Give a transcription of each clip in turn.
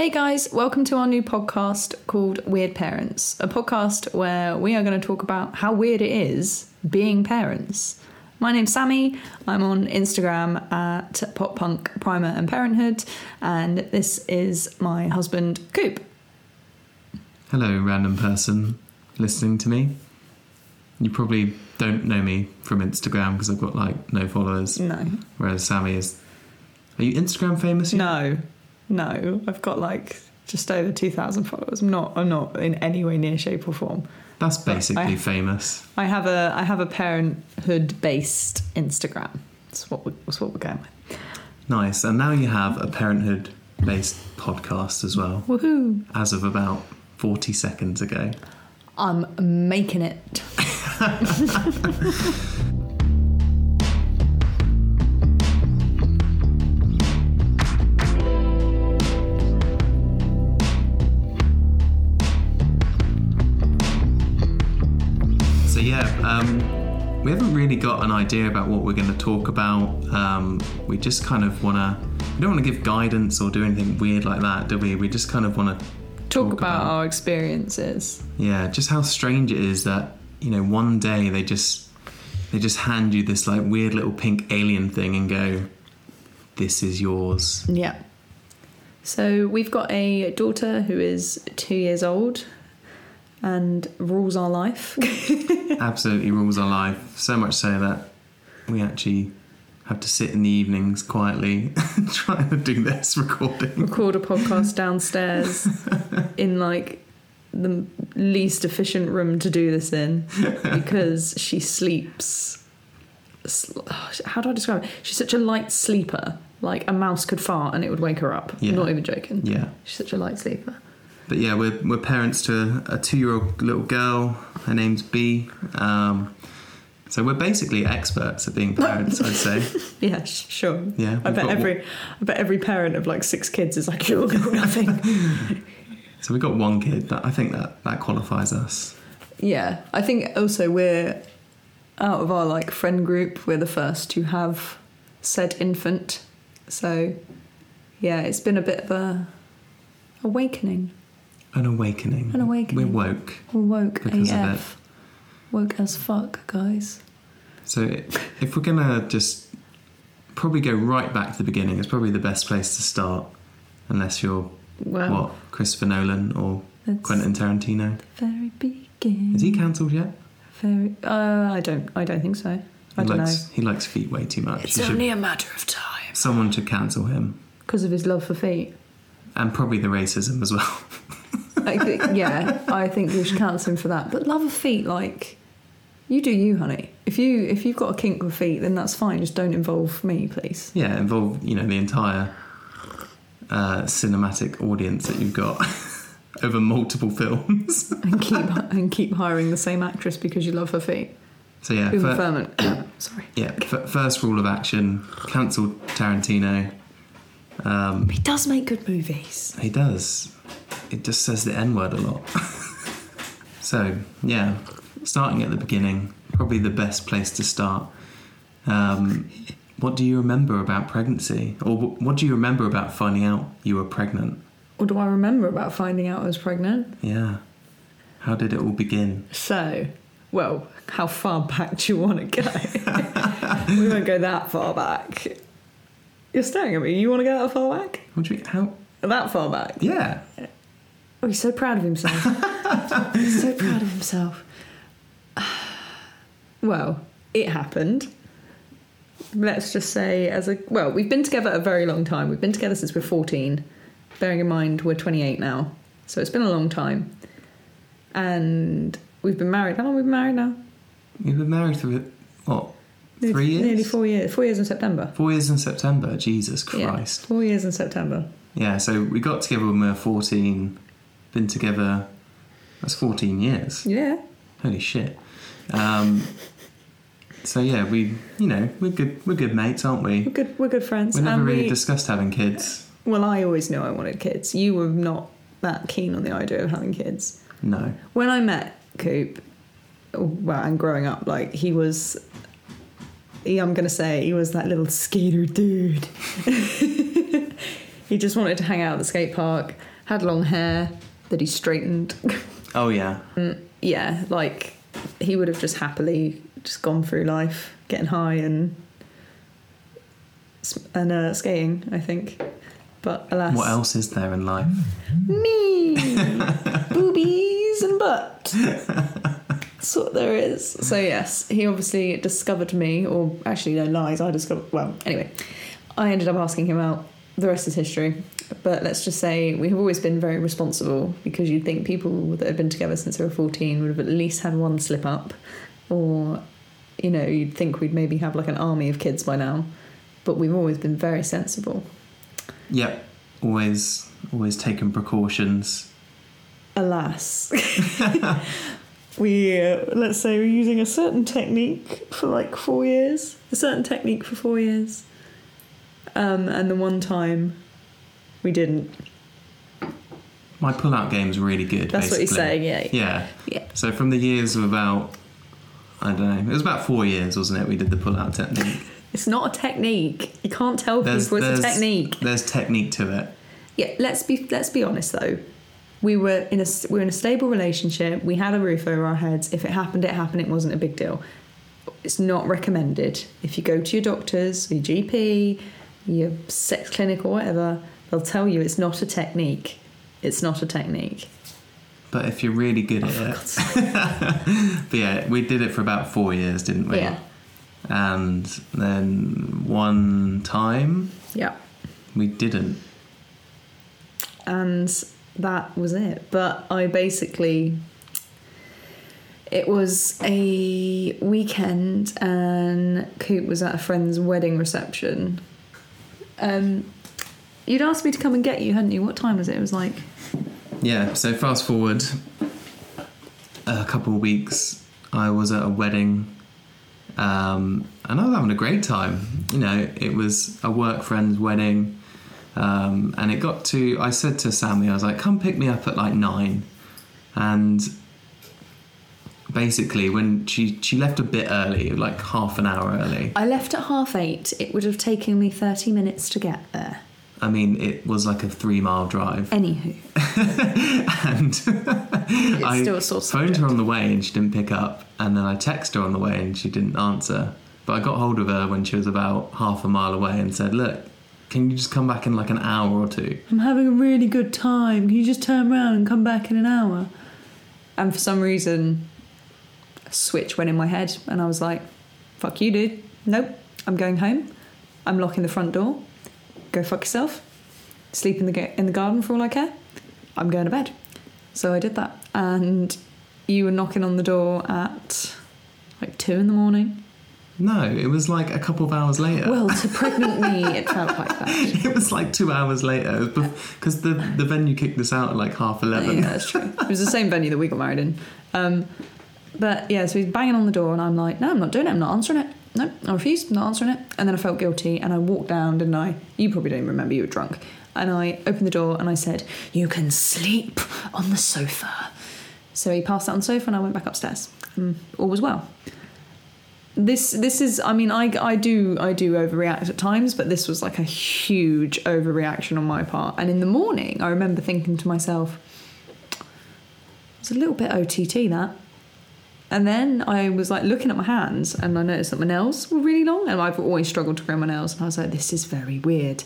Hey guys, welcome to our new podcast called Weird Parents, a podcast where we are going to talk about how weird it is being parents. My name's Sammy. I'm on Instagram at Pop Punk Primer and Parenthood, and this is my husband Coop. Hello, random person listening to me. You probably don't know me from Instagram because I've got like no followers, No, whereas Sammy is. Are you Instagram famous? yet? no, no. I've got like just over two thousand followers. I'm not. I'm not in any way near shape or form. That's basically I- famous. I have a I have a parenthood based Instagram. That's what we, that's what we're going with. Nice. And now you have a parenthood based podcast as well, Woohoo! as of about 40 seconds ago. I'm making it. So, yeah, um, we haven't really got an idea about what we're going to talk about. Um, we just kind of want to. We don't want to give guidance or do anything weird like that, do we? We just kind of want to Talk, Talk about, about- our experiences. Yeah, just how strange it is that you know one day they just they just hand you this like weird little pink alien thing and go, "This is yours." Yeah. So we've got a daughter who is two years old and rules our life. Absolutely rules our life so much so that we actually have to sit in the evenings quietly trying to do this recording. Record a podcast downstairs in like the least efficient room to do this in because she sleeps. How do I describe it? She's such a light sleeper. Like a mouse could fart and it would wake her up. Yeah. I'm not even joking. Yeah, She's such a light sleeper. But yeah, we're we're parents to a two-year-old little girl. Her name's B. Um, so we're basically experts at being parents, I'd say. Yeah, sh- sure. Yeah, I bet every I bet every parent of like six kids is like, you know nothing. So we've got one kid. That I think that that qualifies us. yeah. I think also we're out of our like friend group, we're the first to have said infant. So yeah, it's been a bit of a awakening. An awakening. An awakening. We're woke. We're woke Because of AF. Woke as fuck, guys. So if we're gonna just probably go right back to the beginning, it's probably the best place to start, unless you're Well, what Christopher Nolan or Quentin Tarantino. The very beginning. Is he cancelled yet? Very. Uh, I don't. I don't think so. I he don't likes know. he likes feet way too much. It's You should- only a matter of time. someone should cancel him, Because of his love for feet. and probably the racism as well. I think, yeah, I think we should cancel him for that. But love of feet, like, you do you, honey. If you if you've got a kink with feet, then that's fine. Just don't involve me, please. yeah, involve you know the entire uh, cinematic audience that you've got over multiple films. And keep and keep hiring the same actress because you love her feet. So yeah, Uma Thurman. Sorry. yeah. F- first rule of action: cancel Tarantino. Um, He does make good movies. He does. It just says the N word a lot. so, yeah, starting at the beginning, probably the best place to start. Um, what do you remember about pregnancy? Or what do you remember about finding out you were pregnant? What do I remember about finding out I was pregnant? Yeah. How did it all begin? So, well, how far back do you want to go? we won't go that far back. You're staring at me. You want to go that far back? What do you, how? That far back? Yeah. Oh, he's so proud of himself. he's so proud of himself. Well, it happened. Let's just say, as a well, we've been together a very long time. We've been together since we're 14. Bearing in mind we're 28 now, so it's been a long time. And we've been married. How long have we been married now? You've been married for, what, Nearly- three years? Nearly four years. Four years in September. Four years in September. Jesus Christ. Yeah, Christ. four years in September. Yeah, so we got together when we were 14, been together, that's 14 years. Yeah. Holy shit. Um, so yeah, we, you know, we're good, we're good mates, aren't we? We're good. We're good friends. We never and really we- discussed having kids. Well, I always knew I wanted kids. You were not that keen on the idea of having kids. No. When I met Coop, well, and growing up, like he was, he, I'm gonna say he was that little skater dude. he just wanted to hang out at the skate park. Had long hair that he straightened. Oh yeah. yeah, like he would have just happily just gone through life, getting high and and uh, skating. I think, but alas, What else is there in life? Me, boobies and butt. That's what there is. So yes, he obviously discovered me, or actually no lies. I discovered. Well, anyway, I ended up asking him out. The rest is history. But let's just say we have always been very responsible because you'd think people that have been together since they were 14 would have at least had one slip up, or you know, you'd think we'd maybe have like an army of kids by now. But we've always been very sensible. Yep. Always, always taking precautions. alas we uh, let's say we're using a certain technique for like four years a certain technique for four years um, and the one time we didn't My pull-out game's really good. that's what he's basically. saying yeah Yeah. yeah So from the years of about, I don't know, it was about four years, wasn't it? We did the pull-out technique. it's not a technique you can't tell There's, people it's a technique There's technique to it. yeah let's be let's be honest though we were in a we were in a stable relationship we had a roof over our heads if it happened it happened it wasn't a big deal it's not recommended if you go to your doctors your gp your sex clinic or whatever they'll tell you it's not a technique it's not a technique But if you're really good at it, but yeah, we did it for about four years, didn't we? yeah And then one time yeah we didn't. and that was it. But I basically, it was a weekend, and Coop was at a friend's wedding reception. Um, you'd asked me to come and get you, hadn't you? What time was it? It was like Yeah. So fast forward a couple of weeks, I was at a wedding, um, and I was having a great time. You know, it was a work friend's wedding. Um, and it got to, I said to Sammy, I was like, come pick me up at like nine. And basically, when she, she left a bit early, like half an hour early. I left at half eight. It would have taken me thirty minutes to get there. I mean, it was like a three mile drive. Anywho, and I still phoned subject. her on the way and she didn't pick up. And then I texted her on the way and she didn't answer. But I got hold of her when she was about half a mile away and said, Look, can you just come back in like an hour or two? I'm having a really good time. Can you just turn around and come back in an hour? And for some reason, a switch went in my head, and I was like, fuck you, dude. Nope, I'm going home. I'm locking the front door. Go fuck yourself. Sleep in the, ga- in the garden for all I care. I'm going to bed. So I did that. And you were knocking on the door at like two in the morning. No, it was like a couple of hours later. Well, to pregnant me, it felt like that. it was like two hours later because the, the venue kicked us out at like half 11. Yeah, that's true. It was the same venue that we got married in. Um, but yeah, so he's banging on the door, and I'm like, no, I'm not doing it. I'm not answering it. No, I refused, not answering it. And then I felt guilty, and I walked down, didn't I? You probably don't remember. You were drunk. And I opened the door, and I said, "You can sleep on the sofa." So he passed out on the sofa, and I went back upstairs. And all was well. This this is I mean I, I do I do overreact at times but this was like a huge overreaction on my part and in the morning I remember thinking to myself it's a little bit OTT that and then I was like looking at my hands and I noticed that my nails were really long and I've always struggled to grow my nails and I was like this is very weird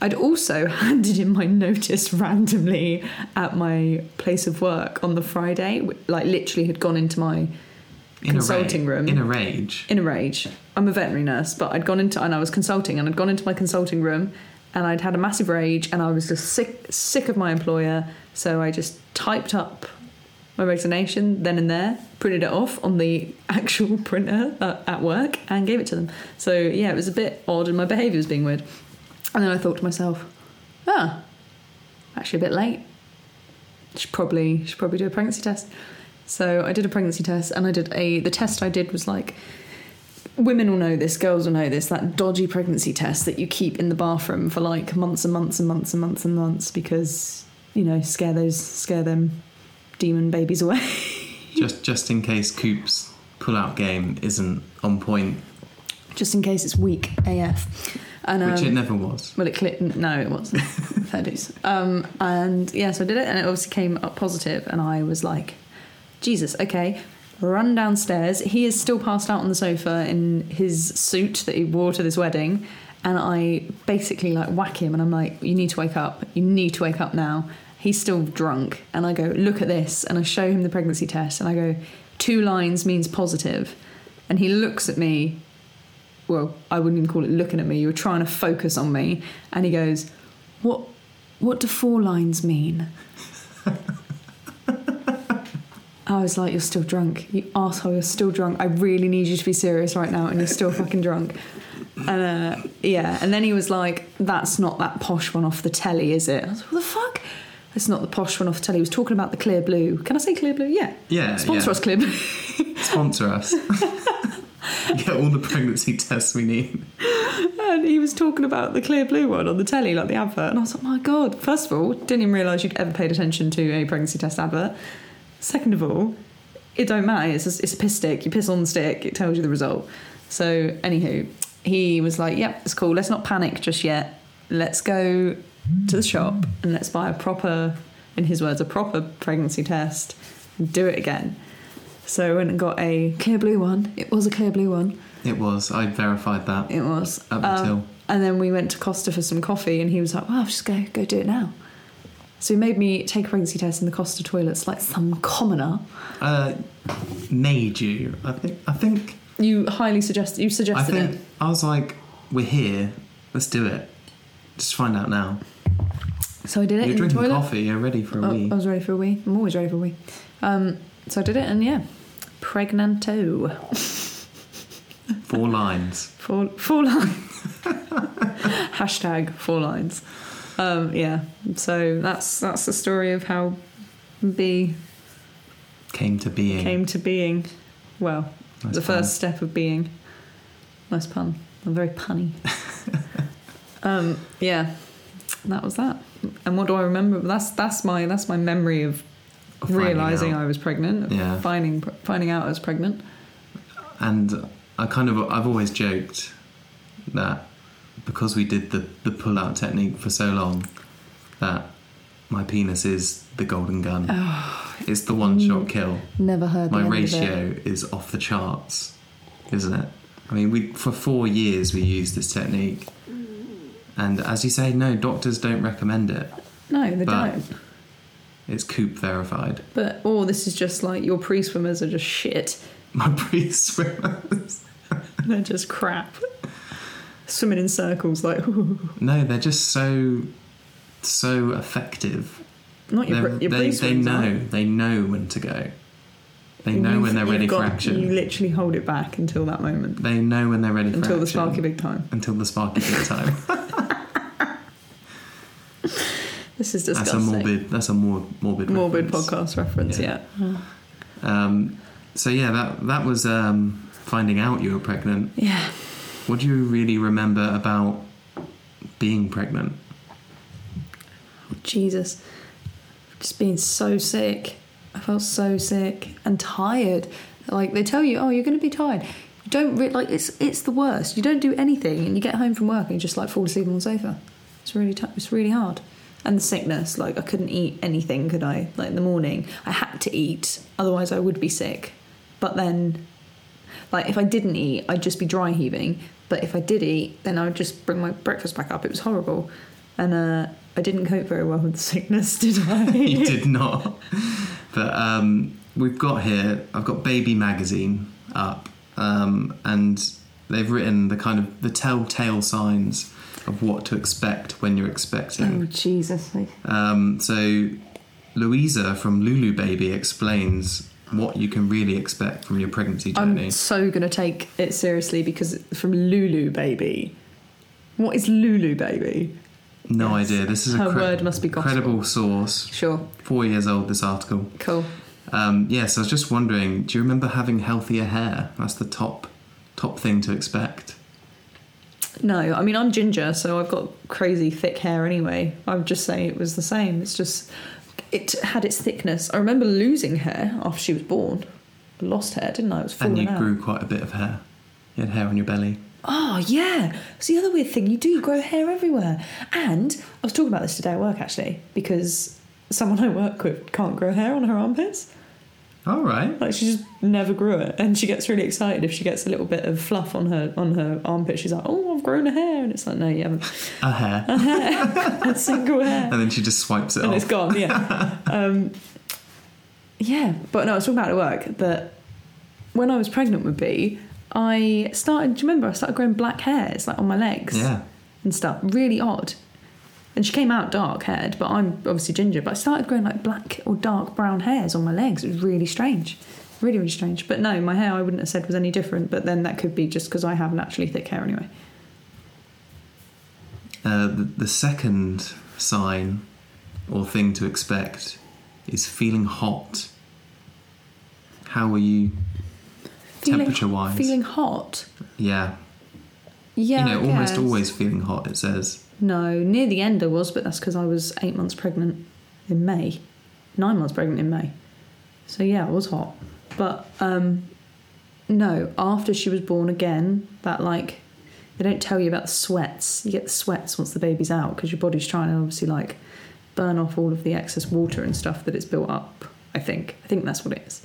I'd also handed in my notice randomly at my place of work on the Friday like literally had gone into my In consulting ra- room. In a rage. in a rage. I'm a veterinary nurse, but I'd gone into and I was consulting and I'd gone into my consulting room and I'd had a massive rage and I was just sick sick of my employer. So I just typed up my resignation then and there, printed it off on the actual printer at work and gave it to them. So yeah, it was a bit odd and my behaviour was being weird. And then I thought to myself, ah, actually a bit late. Should probably should probably do a pregnancy test. So I did a pregnancy test, and I did a. The test I did was like, women will know this, girls will know this. That dodgy pregnancy test that you keep in the bathroom for like months and months and months and months and months because you know scare those scare them demon babies away. just just in case Coop's pull out game isn't on point. just in case it's weak AF. And um, which it never was. well, it clicked. No, it wasn't. Fair dues. Um, and yeah, so I did it, and it obviously came up positive, and I was like, Jesus, okay. Run downstairs. He is still passed out on the sofa in his suit that he wore to this wedding, and I basically like whack him, and I'm like, "You need to wake up. You need to wake up now." He's still drunk, and I go, "Look at this," and I show him the pregnancy test, and I go, two lines means positive," and he looks at me well, I wouldn't even call it looking at me. You were trying to focus on me, and he goes, "What? What do four lines mean?" I was like, "You're still drunk, you asshole. You're still drunk. I really need you to be serious right now, and you're still fucking drunk." And uh, yeah, and then he was like, "That's not that posh one off the telly, is it?" I was like, "What the fuck?" It's not the posh one off the telly. He was talking about the Clearblue. Can I say Clearblue? Yeah. Yeah, Sponsor yeah. us, Clearblue. Sponsor us. Get all the pregnancy tests we need. And he was talking about the Clearblue one on the telly, like the advert. And I was like, my God, first of all, didn't even realise you'd ever paid attention to a pregnancy test advert. Second of all, it don't matter. It's a, it's a piss stick. You piss on the stick, it tells you the result. So, anywho, he was like, yep, it's cool. Let's not panic just yet. Let's go to the shop and let's buy a proper, in his words, a proper pregnancy test and do it again. So I went and got a Clearblue one. It was a Clearblue one. It was. I verified that. It was. Up Um, until- and then we went to Costa for some coffee, and he was like, "Well, just go go do it now." So he made me take a pregnancy test in the Costa toilets like some commoner. Uh, made you. I think. I think. You highly suggest you suggested I suggested think. it. I was like, we're here. Let's do it. Just find out now. So I did it You're in the drinking toilet. coffee. You're ready for a Oh, wee. I was ready for a wee. I'm always ready for a wee. Um, so I did it, and yeah, pregnanto. Four lines. Four four lines. Hashtag four lines. Um, yeah. So that's that's the story of how B Came to being. came to being. Well, Nice the pun. first step of being. Nice pun. I'm very punny. um, yeah, that was that. And what do I remember? That's that's my that's my memory of, Of realizing. I was pregnant. Yeah. Finding finding out I was pregnant. And I kind of I've always joked that because we did the the pull out technique for so long that my penis is the golden gun. Oh, it's the one shot kill. Never heard My the end of ratio is off the charts, isn't it? I mean, we for four years we used this technique, and as you say, no doctors don't recommend it. No, they But- don't. It's Coop verified. But or this is just like your pre swimmers are just shit. My pre-swimmers. They're just crap. Swimming in circles like No, they're just so so effective. not your, They're- pre- your they, they know they know when to go. They know You've- when they're ready for action. You literally hold it back until that moment, They know when they're ready for until the sparky big time. Until the sparky big time. This is that's a morbid. That's a more morbid. Morbid reference. podcast reference, Yeah. yeah. Um, so yeah, that that was um, finding out you were pregnant. Yeah. What do you really remember about being pregnant? Jesus. Just being so sick. I felt so sick and tired. Like they tell you, oh, you're going to be tired. You don't re- like it's it's the worst. You don't do anything and you get home from work and you just like fall asleep on the sofa. It's really t- it's really hard. And the sickness, like I couldn't eat anything, could I? Like in the morning, I had to eat, otherwise I would be sick. But then, like if I didn't eat, I'd just be dry heaving. But if I did eat, then I would just bring my breakfast back up. It was horrible, and uh, I didn't cope very well with the sickness, did I? you did not. But um, we've got here. I've got Baby magazine up, um, and they've written the kind of the telltale signs of what to expect when you're expecting. Oh Jesus! Um, so Louisa from Lulu Baby explains what you can really expect from your pregnancy journey. I'm so gonna take it seriously because from Lulu baby. What is Lulu baby? no yes. idea. This is a Her word must be gospel. credible source. Sure, Four years old. This article. cool. Um, yes, I was just wondering. Do you remember having healthier hair? That's the top top thing to expect. No, I mean I'm ginger, so I've got crazy thick hair anyway. I would just say it was the same. It's just it had its thickness. I remember losing hair after she was born. I lost hair, didn't I? It was And falling you out. grew quite a bit of hair. You had hair on your belly. Oh yeah. It's the other weird thing you do. You grow hair everywhere. And I was talking about this today at work actually because someone I work with can't grow hair on her armpits. All right. Like she just never grew it, and she gets really excited if she gets a little bit of fluff on her on her armpit. She's like, "Oh, I've grown a hair," and it's like, "No, you haven't. A hair. A hair, a single hair." And then she just swipes it and off. it's gone. Yeah, um, yeah. But no, I was talking about at work that when I was pregnant with B, I started. Do you remember? I started growing black hairs like on my legs Yeah. and stuff. Really odd. And she came out dark haired, but I'm obviously ginger. But I started growing like black or dark brown hairs on my legs. It was really strange. Really, really strange. But no, my hair I wouldn't have said was any different. But then that could be just because I have naturally thick hair anyway. Uh, the, the second sign or thing to expect is feeling hot. How are you temperature wise? Feeling hot. yeah. Yeah. you know, almost always feeling hot, it says. No, near the end I was, but that's because I was eight months pregnant in May, nine months pregnant in May. So yeah, I was hot. But um, no, after she was born again, that like they don't tell you about the sweats. You get the sweats once the baby's out because your body's trying to obviously like burn off all of the excess water and stuff that it's built up. I think. I think that's what it is.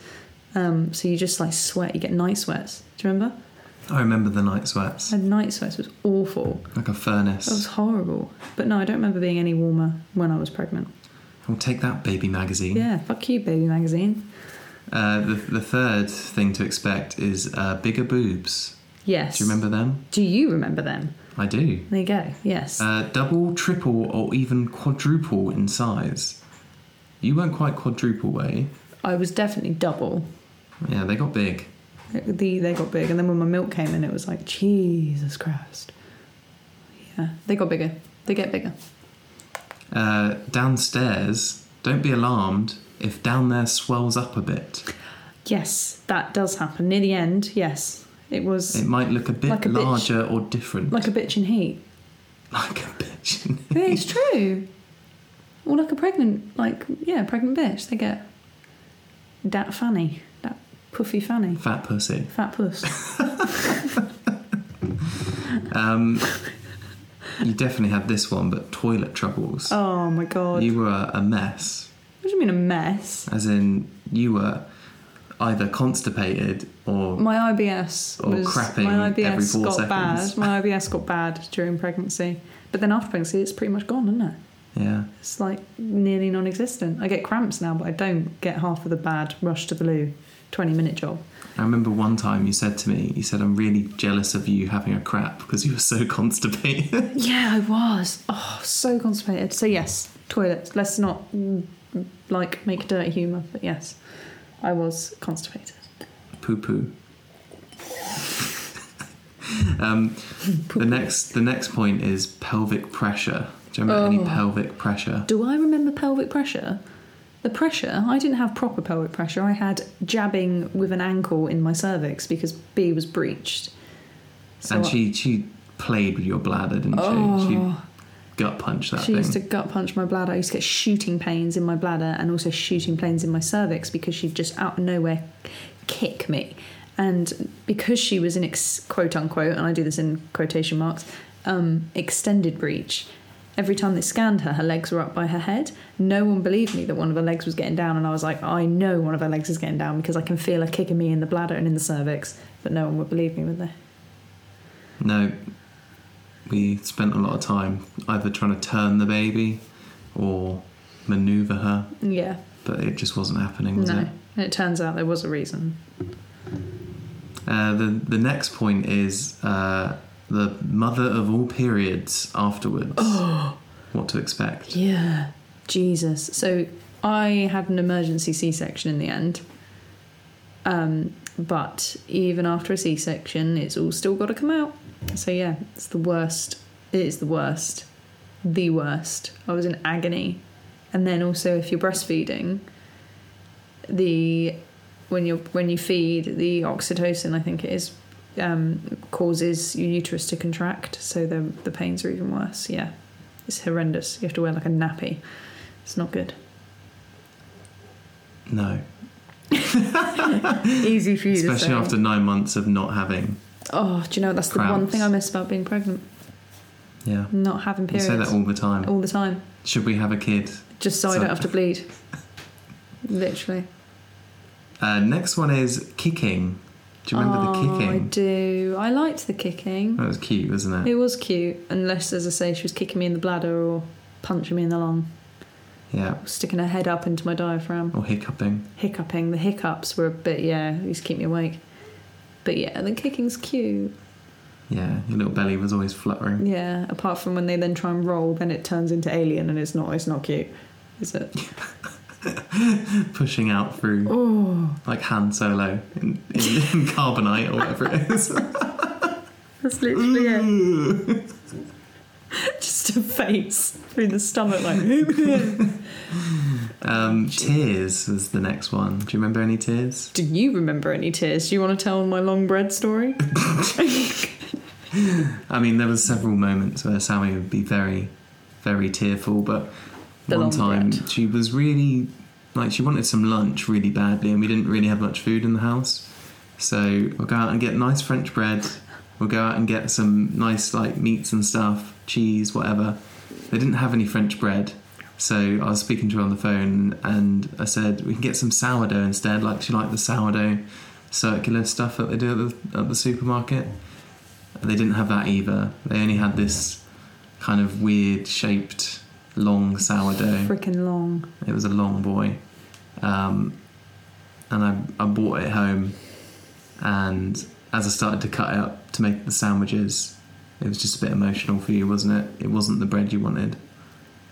Um, so you just like sweat. You get night sweats. Do you remember? I remember the night sweats, had night sweats. Was awful. like a furnace. That was horrible. But no, I don't remember being any warmer when I was pregnant. I'll take that, baby magazine. Yeah, fuck you, baby magazine. Uh, the, the third thing to expect is uh, bigger boobs. Yes. Do you remember them? Do you remember them? I do. There you go. Yes. Uh, double, triple, or even quadruple in size. You weren't quite quadruple, were you? I was definitely double. Yeah, they got big. The, they got big, and then when my milk came in, it was like Jesus Christ. Yeah, they got bigger. They get bigger. Uh, downstairs, don't be alarmed if down there swells up a bit. Yes, that does happen near the end. Yes, it was It might look a bit Like a bitch. larger or different. like a bitch in heat. Like a bitch. Yeah, it's true. Or like a pregnant, like yeah, pregnant bitch. They get that that puffy fanny, Fat pussy. fat puss. Um, you definitely had this one, but toilet troubles. Oh my god. You were a mess. What do you mean a mess? As in, you were either constipated or My IBS Or was crapping my every IBS four got seconds. bad. My IBS got bad during pregnancy, but then after pregnancy, it's pretty much gone, isn't it? yeah. It's like nearly non-existent. I get cramps now, but I don't get half of the bad rush to the loo, twenty-minute job. I remember one time you said to me, you said, I'm really jealous of you having a crap because you were so constipated. Yeah, I was. Oh, so constipated. So yes, toilets. Let's not like make dirty humour, but yes, I was constipated. poo poo. um, the next the next point is pelvic pressure. Do you remember any Oh. pelvic pressure? Do I remember pelvic pressure? The pressure, I didn't have proper pelvic pressure. I had jabbing with an ankle in my cervix because B was breached. So and she she played with your bladder, didn't Oh. she? She gut punched that she thing. used to gut punch my bladder. I used to get shooting pains in my bladder and also shooting pains in my cervix because she'd just out of nowhere kick me. And because she was in ex- quote unquote, and I do this in quotation marks, um, extended breech, every time they scanned her, her legs were up by her head. No one believed me that one of her legs was getting down, and I was like, I know one of her legs is getting down because I can feel her kicking me in the bladder and in the cervix, but no one would believe me, would they? No, we spent a lot of time either trying to turn the baby or maneuver her, Yeah, but it just wasn't happening, was no. it? And it turns out there was a reason. Uh, the the next point is uh, the mother of all periods afterwards. What to expect? Yeah, Jesus. So I had an emergency C section in the end. Um, but even after a C section, it's all still got to come out. So yeah, it's the worst. It is the worst. The worst. I was in agony. And then also, if you're breastfeeding, the when you when you feed the oxytocin, I think it is, um, causes your uterus to contract. So the the pains are even worse. Yeah, it's horrendous. You have to wear like a nappy. It's not good. No, Easy for you especially after nine months of not having Oh, do you know that's the one thing I miss about being pregnant? Yeah. Not having You periods say that all the time. all the time, Should we have a kid? just so, I don't have to bleed. Literally. Uh, next one is kicking. Do you remember oh, the I do. I liked the kicking. That was cute, wasn't it? It was cute, unless, as I say, she was kicking me in the bladder or punching me in the lung, Yeah. sticking her head up into my diaphragm, Or hiccuping. hiccuping. The hiccups were a bit, yeah, used to keep me awake. But yeah, the kicking's cute. Yeah, your little belly was always fluttering. Yeah, apart from when they then try and roll, then it turns into alien, and it's not. It's not cute, is it? Pushing out through Oh, like Han Solo in, in, in carbonite or whatever it is. that's literally it. Just a face through the stomach, like. um, tears was the next one. Do you remember any tears? Do you remember any tears? Do you want to tell my long bread story? I mean, there was several moments where Sammy would be very, very tearful, but The one time bread. she was really like she wanted some lunch really badly, and we didn't really have much food in the house. So we'll go out and get nice French bread. We'll go out and get some nice like meats and stuff, cheese, whatever. They didn't have any French bread, so I was speaking to her on the phone, and I said we can get some sourdough instead. Like she liked the sourdough circular stuff that they do at the, at the supermarket. They didn't have that either. They only had this kind of weird shaped long sourdough. Freaking long. It was a long boy. Um, and I, I brought it home. And as I started to cut it up to make the sandwiches, it was just a bit emotional for you, wasn't it? It wasn't the bread you wanted.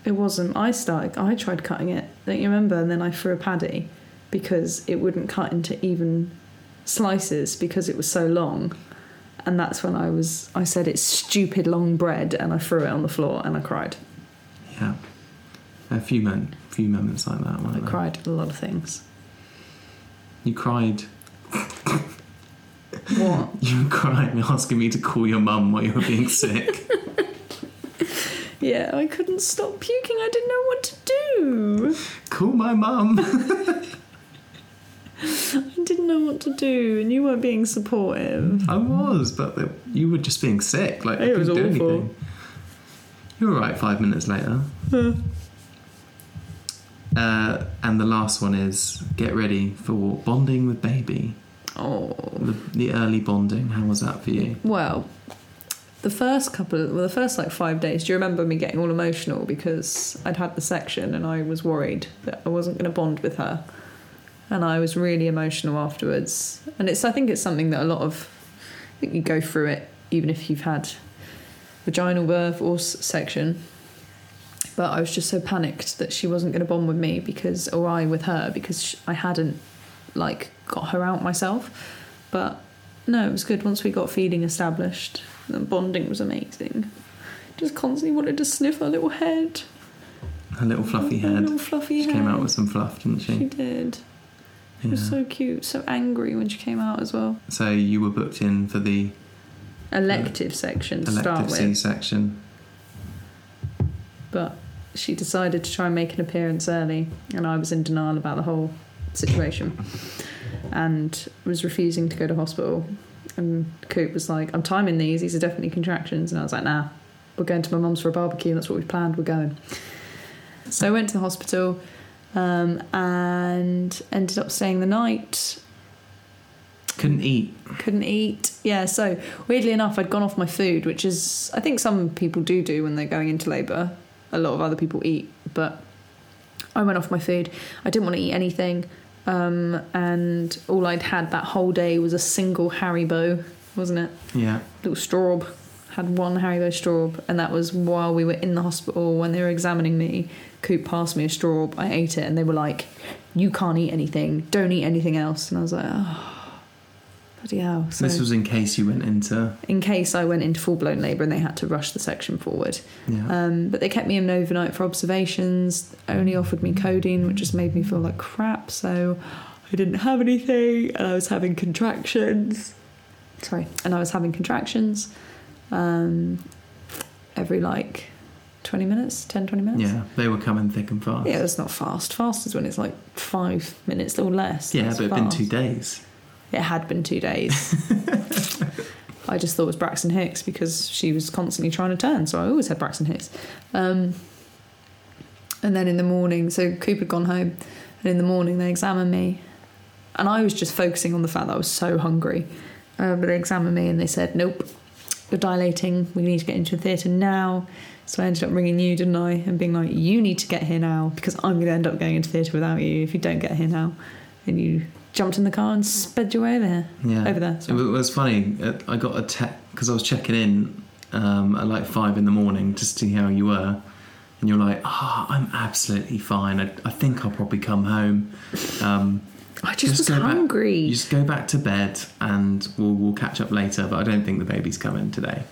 It wasn't. I started. I tried cutting it. Don't you remember? And then I threw a paddy because it wouldn't cut into even slices because it was so long. And that's when I was. I said it's stupid long bread, and I threw it on the floor and I cried. Yeah. A few, men, few moments like that. I cried at a lot of things. You cried. What? You crying, asking me to call your mum while you were being sick. yeah, I couldn't stop puking. I didn't know what to do. call my mum. I didn't know what to do, and you weren't being supportive. I was, but you were just being sick. Like, I It was couldn't do awful. anything. You were alright five minutes later. Uh, and the last one is get ready for bonding with baby. Oh, The, the early bonding. How was that for you? Well, the first couple, of well, the first like five days. Do you remember me getting all emotional because I'd had the section and I was worried that I wasn't going to bond with her, and I was really emotional afterwards. And it's, I think it's something that a lot of, I think you go through it even if you've had vaginal birth or s- section. But I was just so panicked that she wasn't going to bond with me because, or I with her because sh- I hadn't like got her out myself. But no, it was good once we got feeding established. The bonding was amazing. Just constantly wanted to sniff her little head. Her little fluffy Her head. little fluffy She head. came out with some fluff, didn't She she? did. She Yeah. was so cute, so angry when she came out as well. So you were booked in for the Elective section to start elective with, C-section. but she decided to try and make an appearance early, and I was in denial about the whole situation, and was refusing to go to hospital. And Coop was like, "I'm timing these; these are definitely contractions," and I was like, "Nah, we're going to my mum's for a barbecue. That's what we planned. We're going." So I went to the hospital um, and ended up staying the night. Couldn't eat. Couldn't eat. Yeah, so weirdly enough, I'd gone off my food, which is, I think some people do do when they're going into labour. A lot of other people eat, but I went off my food. I didn't want to eat anything. Um, and all I'd had that whole day was a single Haribo, wasn't it? Yeah. Little straw. Had one Haribo straw, and that was while we were in the hospital when they were examining me. Coop passed me a straw. I ate it, and they were like, "You can't eat anything. Don't eat anything else." And I was like, "Oh, bloody hell!" So This was in case you went into. in case I went into full blown labour and they had to rush the section forward. Yeah. Um, but they kept me in overnight for observations. Only offered me codeine, which just made me feel like crap. So I didn't have anything, and I was having contractions. Sorry, and I was having contractions um, every like 20 minutes, 10, 20 minutes. yeah. They were coming thick and fast. Yeah, it's not fast. Fast is when it's like five minutes or less. Yeah, That's but it'd been two days. It had been two days. I just thought it was Braxton Hicks because she was constantly trying to turn, so I always had Braxton Hicks. Um, and then in the morning, so Cooper had gone home, and in the morning they examined me, and I was just focusing on the fact that I was so hungry. Uh, but they examined me and they said, "Nope, you're dilating. We need to get into the theatre now." So I ended up ringing you, didn't I? And being like, "You need to get here now because I'm going to end up going into theatre without you if you don't get here now." And you jumped in the car and sped your way over here, Yeah. over there. It sorry. wa- was funny. uh, I got a text because I was checking in um, at like five in the morning to see how you were, and you're like, "Ah, I'm absolutely fine. I, I think I'll probably come home." Um, I just, was go back- hungry. just go back to bed, and we'll we'll catch up later. But I don't think the baby's coming today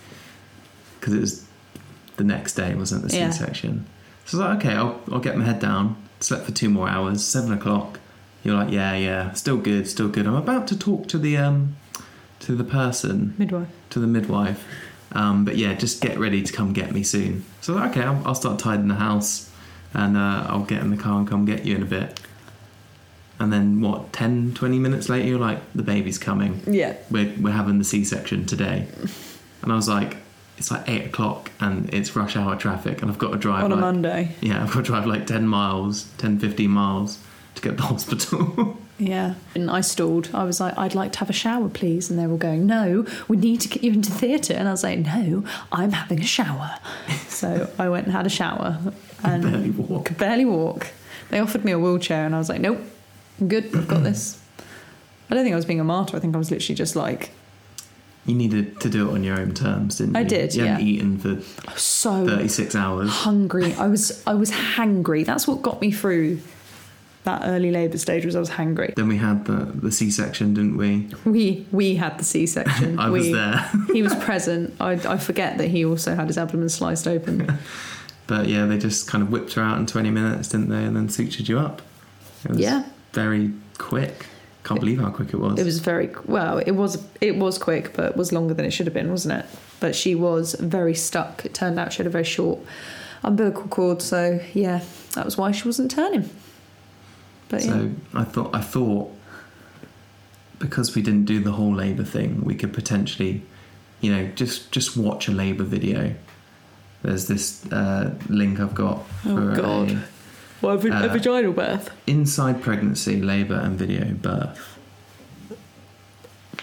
because it was the next day, wasn't it, the Yeah. C-section? So I was like, "Okay, I'll I'll get my head down." Slept for two more hours. Seven o'clock. You're like, "Yeah, yeah, still good, still good." I'm about to talk to the um to the person Midwife. to the midwife. Um, but yeah, just get ready to come get me soon. So I was like, okay, I'll, I'll start tidying the house, and uh, I'll get in the car and come get you in a bit. And then what? 10, 20 minutes later, you're like, the baby's coming. Yeah. We're we're having the C-section today. And I was like, it's like eight o'clock, and it's rush hour traffic, and I've got to drive On a like Monday. yeah, I've got to drive like ten miles, 10, 15 miles to get to the hospital. Yeah. And I stalled. I was like, I'd like to have a shower, please. And they were all going, No, we need to get you into theatre. And I was like, No, I'm having a shower. So I went and had a shower and barely walk. could barely walk. They offered me a wheelchair, and I was like, Nope, I'm good. I've got this. I don't think I was being a martyr. I think I was literally just like You needed to do it on your own terms, didn't you? I did, You hadn't yeah. eaten for so 36 hours. hungry. I was I was hangry. That's what got me through that early labour stage. Was I was hangry. Then we had the, the C section, didn't we? We we had the C section. I was there. he was present. I, I forget that he also had his abdomen sliced open. But yeah, they just kind of whipped her out in 20 minutes, didn't they? And then sutured you up. It was Yeah. very quick. Can't believe how quick it was. It was very well. It was it was quick, but was longer than it should have been, wasn't it? But she was very stuck. It turned out she had a very short umbilical cord, so yeah, that was why she wasn't turning. But yeah, So I thought, I thought because we didn't do the whole labour thing, we could potentially, you know, just just watch a labour video. There's this uh, link I've got for Oh, God. a well, a, uh, vaginal birth. inside pregnancy, labour and video birth.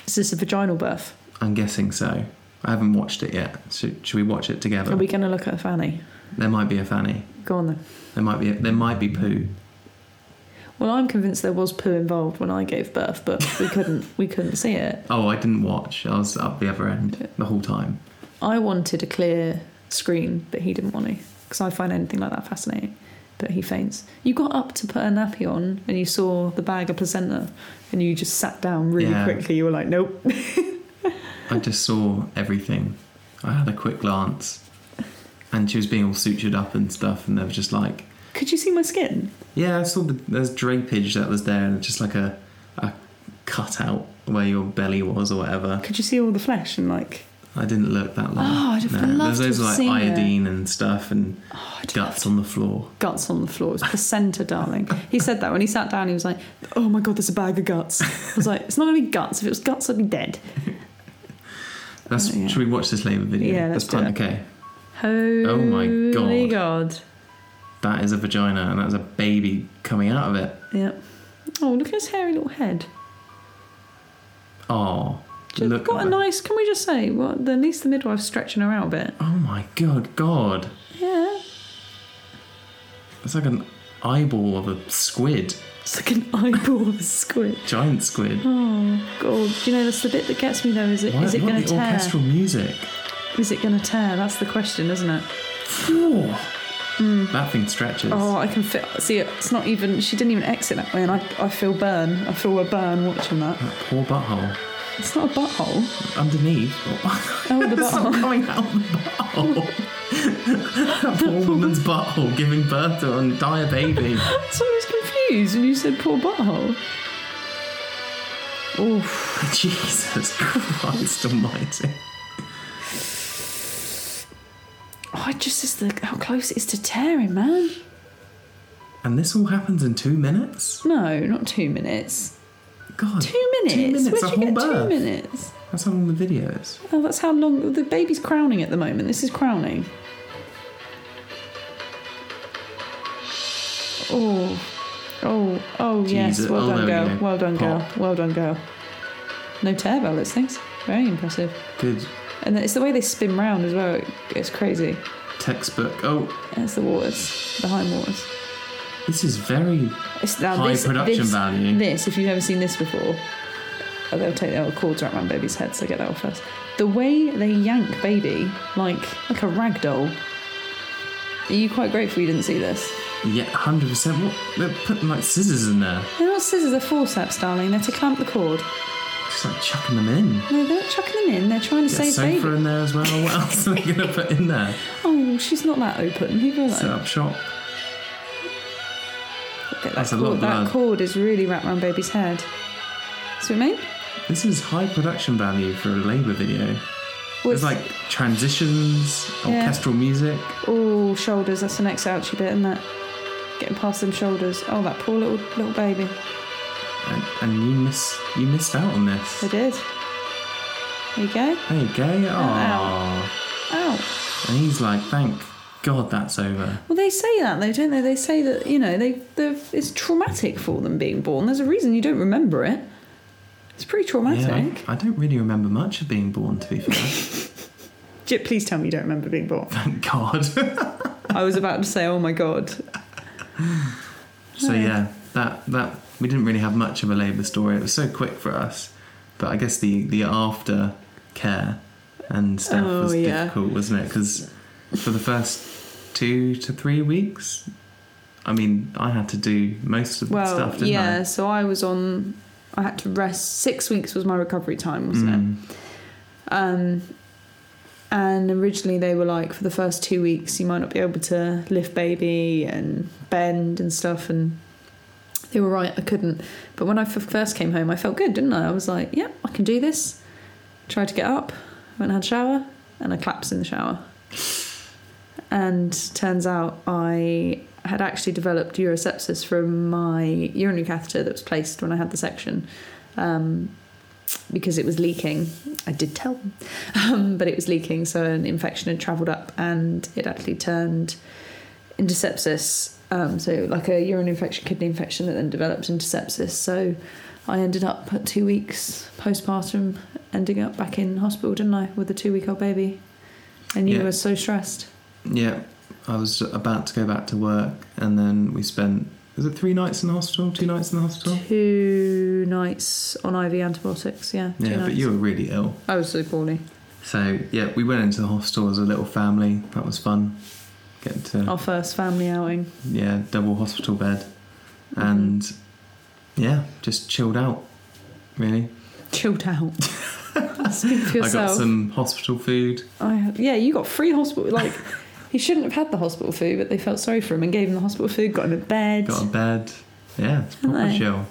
Is this a vaginal birth? I'm guessing so. I haven't watched it yet. Should, should we watch it together? Are we going to look at a fanny? There might be a fanny. Go on then. There might be. a, there might be poo. Well, I'm convinced there was poo involved when I gave birth, but we couldn't we couldn't see it. Oh, I didn't watch. I was up the other end the whole time. I wanted a clear screen, but he didn't want to because I find anything like that fascinating. But he faints. You got up to put a nappy on, and you saw the bag of placenta, and you just sat down really Yeah. quickly. You were like, "Nope." I just saw everything. I had a quick glance, and she was being all sutured up and stuff, and they were just like, Could you see my skin? yeah, I saw the there's drapage that was there, and just like a a cutout where your belly was or whatever. Could you see all the flesh and like? I didn't look that long. Oh, I'd have loved there's to those have like seen it. iodine and stuff and Oh, guts on the floor. guts on the floor. It was placenta, darling. He said that when he sat down. He was like, "Oh my god, there's a bag of guts." I was like, "It's not gonna be guts. If it was guts, I'd be dead." That's Oh, yeah. should we watch this labour video? Yeah, let's That's do it. Okay. Holy oh my God. god! That is a vagina, and that's a baby coming out of it. Yep. Oh, look at his hairy little head. Oh, Just look got a nice. Can we just say, what? At least the midwife's stretching her out a bit. Oh my god, God! Yeah. It's like an eyeball of a squid, It's like an eyeball of a squid. giant squid. Oh god! Do you know that's the bit that gets me though? Is it? Is Why, it what going the to tear? orchestral music? Is it going to tear? That's the question, isn't it? Phew. Mm. That thing stretches. Oh, I can feel. See, it's not even. She didn't even exit that way, and I, I feel burn. I feel a burn watching that. That poor butthole. It's not a butthole. Underneath. Oh, the It's not butthole. coming out the butthole. that poor woman's butthole giving birth to an entire baby. So I was confused when you said poor butthole. Oof. Jesus Christ almighty. Oh, it just is the how close it is to tearing, man. And this all happens in two minutes? No, not two minutes. God. Two minutes. Two minutes, Where'd you get birth. two minutes? That's how long the video is. Oh, that's how long the baby's crowning at the moment. This is crowning. Oh, oh, oh, yes. Well Oh, done, there we girl. Well done, girl. Well done, girl. No tear bellows, things. Very impressive. Good And it's the way they spin round as well. It's crazy. textbook. Oh, It's the waters, the high waters. this is very It's now high this, production this, value. This, if you've never seen this before, oh, they'll take their cords around baby's head, so get that off first. The way they yank baby like like a rag doll. Are you quite grateful you didn't see this? Yeah, hundred percent. What they're putting like scissors in there, They're not scissors, they're forceps, darling. They're to clamp the cord. Just like chucking them in. No, they're not chucking them in. They're trying to Get save baby. sofa in there as well. What else are they gonna put in there? Oh, she's not that open. Leave her Set up shop. Get that That's a cord. lot of that cord is really wrapped around baby's head. See what I mean? This is high production value for a labour video. Well, There's like transitions, orchestral music. Oh, shoulders. That's the next ouchy bit, isn't it? Getting past them shoulders. Oh, that poor little little baby. And, and you miss you missed out on this. I did. There you go. There you go. Aww. Ow. And he's like, thank God that's over. Well, they say that though, don't they? They say that you know they they've- it's traumatic for them being born. There's a reason you don't remember it. It's pretty traumatic. Yeah, I, I don't really remember much of being born, to be fair. Please tell me you don't remember being born. thank God. I was about to say, oh my god. so yeah, that that we didn't really have much of a labour story. It was so quick for us, but I guess the the after care and stuff Oh, was yeah. difficult, wasn't it? Because for the first two to three weeks, I mean, I had to do most of the stuff, didn't yeah. So I was on. I had to rest. Six weeks was my recovery time, wasn't it? Mm. Um, and originally they were like, for the first two weeks, you might not be able to lift baby and bend and stuff. And they were right, I couldn't. But when I f- first came home, I felt good, didn't I? I was like, yeah, I can do this. Tried to get up, went and had a shower, and I collapsed in the shower. And turns out I had actually developed urosepsis from my urinary catheter that was placed when I had the section. Um, because it was leaking. I did tell them, um, but it was leaking, so an infection had travelled up and it actually turned into sepsis. Um, so, like a urine infection, kidney infection that then developed into sepsis. So, I ended up at two weeks postpartum, ending up back in hospital, didn't I, with a two week old baby? And you Yeah. were so stressed. Yeah, I was about to go back to work, and then we spent was it three nights in the hospital, two nights in the hospital? Two nights on IV antibiotics, yeah. Yeah, nights. but you were really ill. I was so poorly. So yeah, we went into the hospital as a little family. That was fun. Get to Our first family outing. yeah double hospital bed, and yeah, just chilled out. Really, Chilled out. Speak for yourself. I got some hospital food. I, yeah, you got free hospital. Like, he shouldn't have had the hospital food, but they felt sorry for him and gave him the hospital food, got him a bed. Got a bed. Yeah, it's proper chill.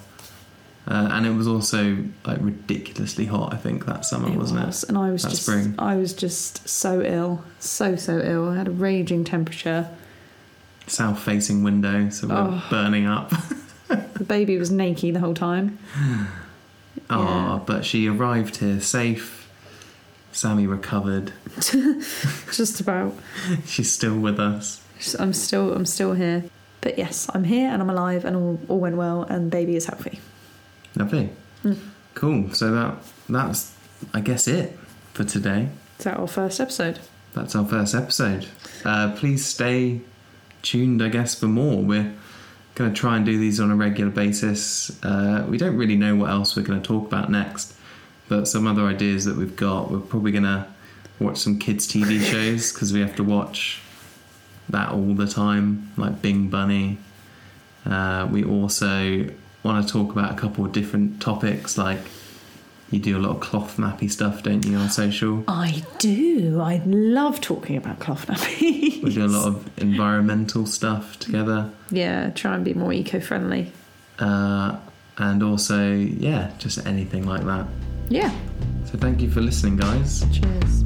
Uh, and it was also like ridiculously hot. I think that summer, It wasn't was, and I was That just, spring. I was just so ill, so so ill. I had a raging temperature. South-facing window, so we're Oh. burning up. The baby was naked the whole time. Ah, Yeah. but she arrived here safe. Sammy recovered. Just about. She's still with us. I'm still, I'm still here. But yes, I'm here and I'm alive, and all, all went well, and baby is healthy. Lovely. Mm. Cool. So that that's I guess it for today. Is that our first episode? That's our first episode. Uh, please stay tuned, I guess, for more. We're going to try and do these on a regular basis. Uh, we don't really know what else we're going to talk about next, but some other ideas that we've got. We're probably going to watch some kids' TV shows because we have to watch that all the time, like Bing Bunny. Uh, we also want to talk about a couple of different topics, like you do a lot of cloth nappy stuff, don't you, on social? I do. I love talking about cloth nappies. We do a lot of environmental stuff together. Yeah, try and be more eco-friendly. Uh, and also, yeah, just anything like that. Yeah. So thank you for listening, guys. Cheers.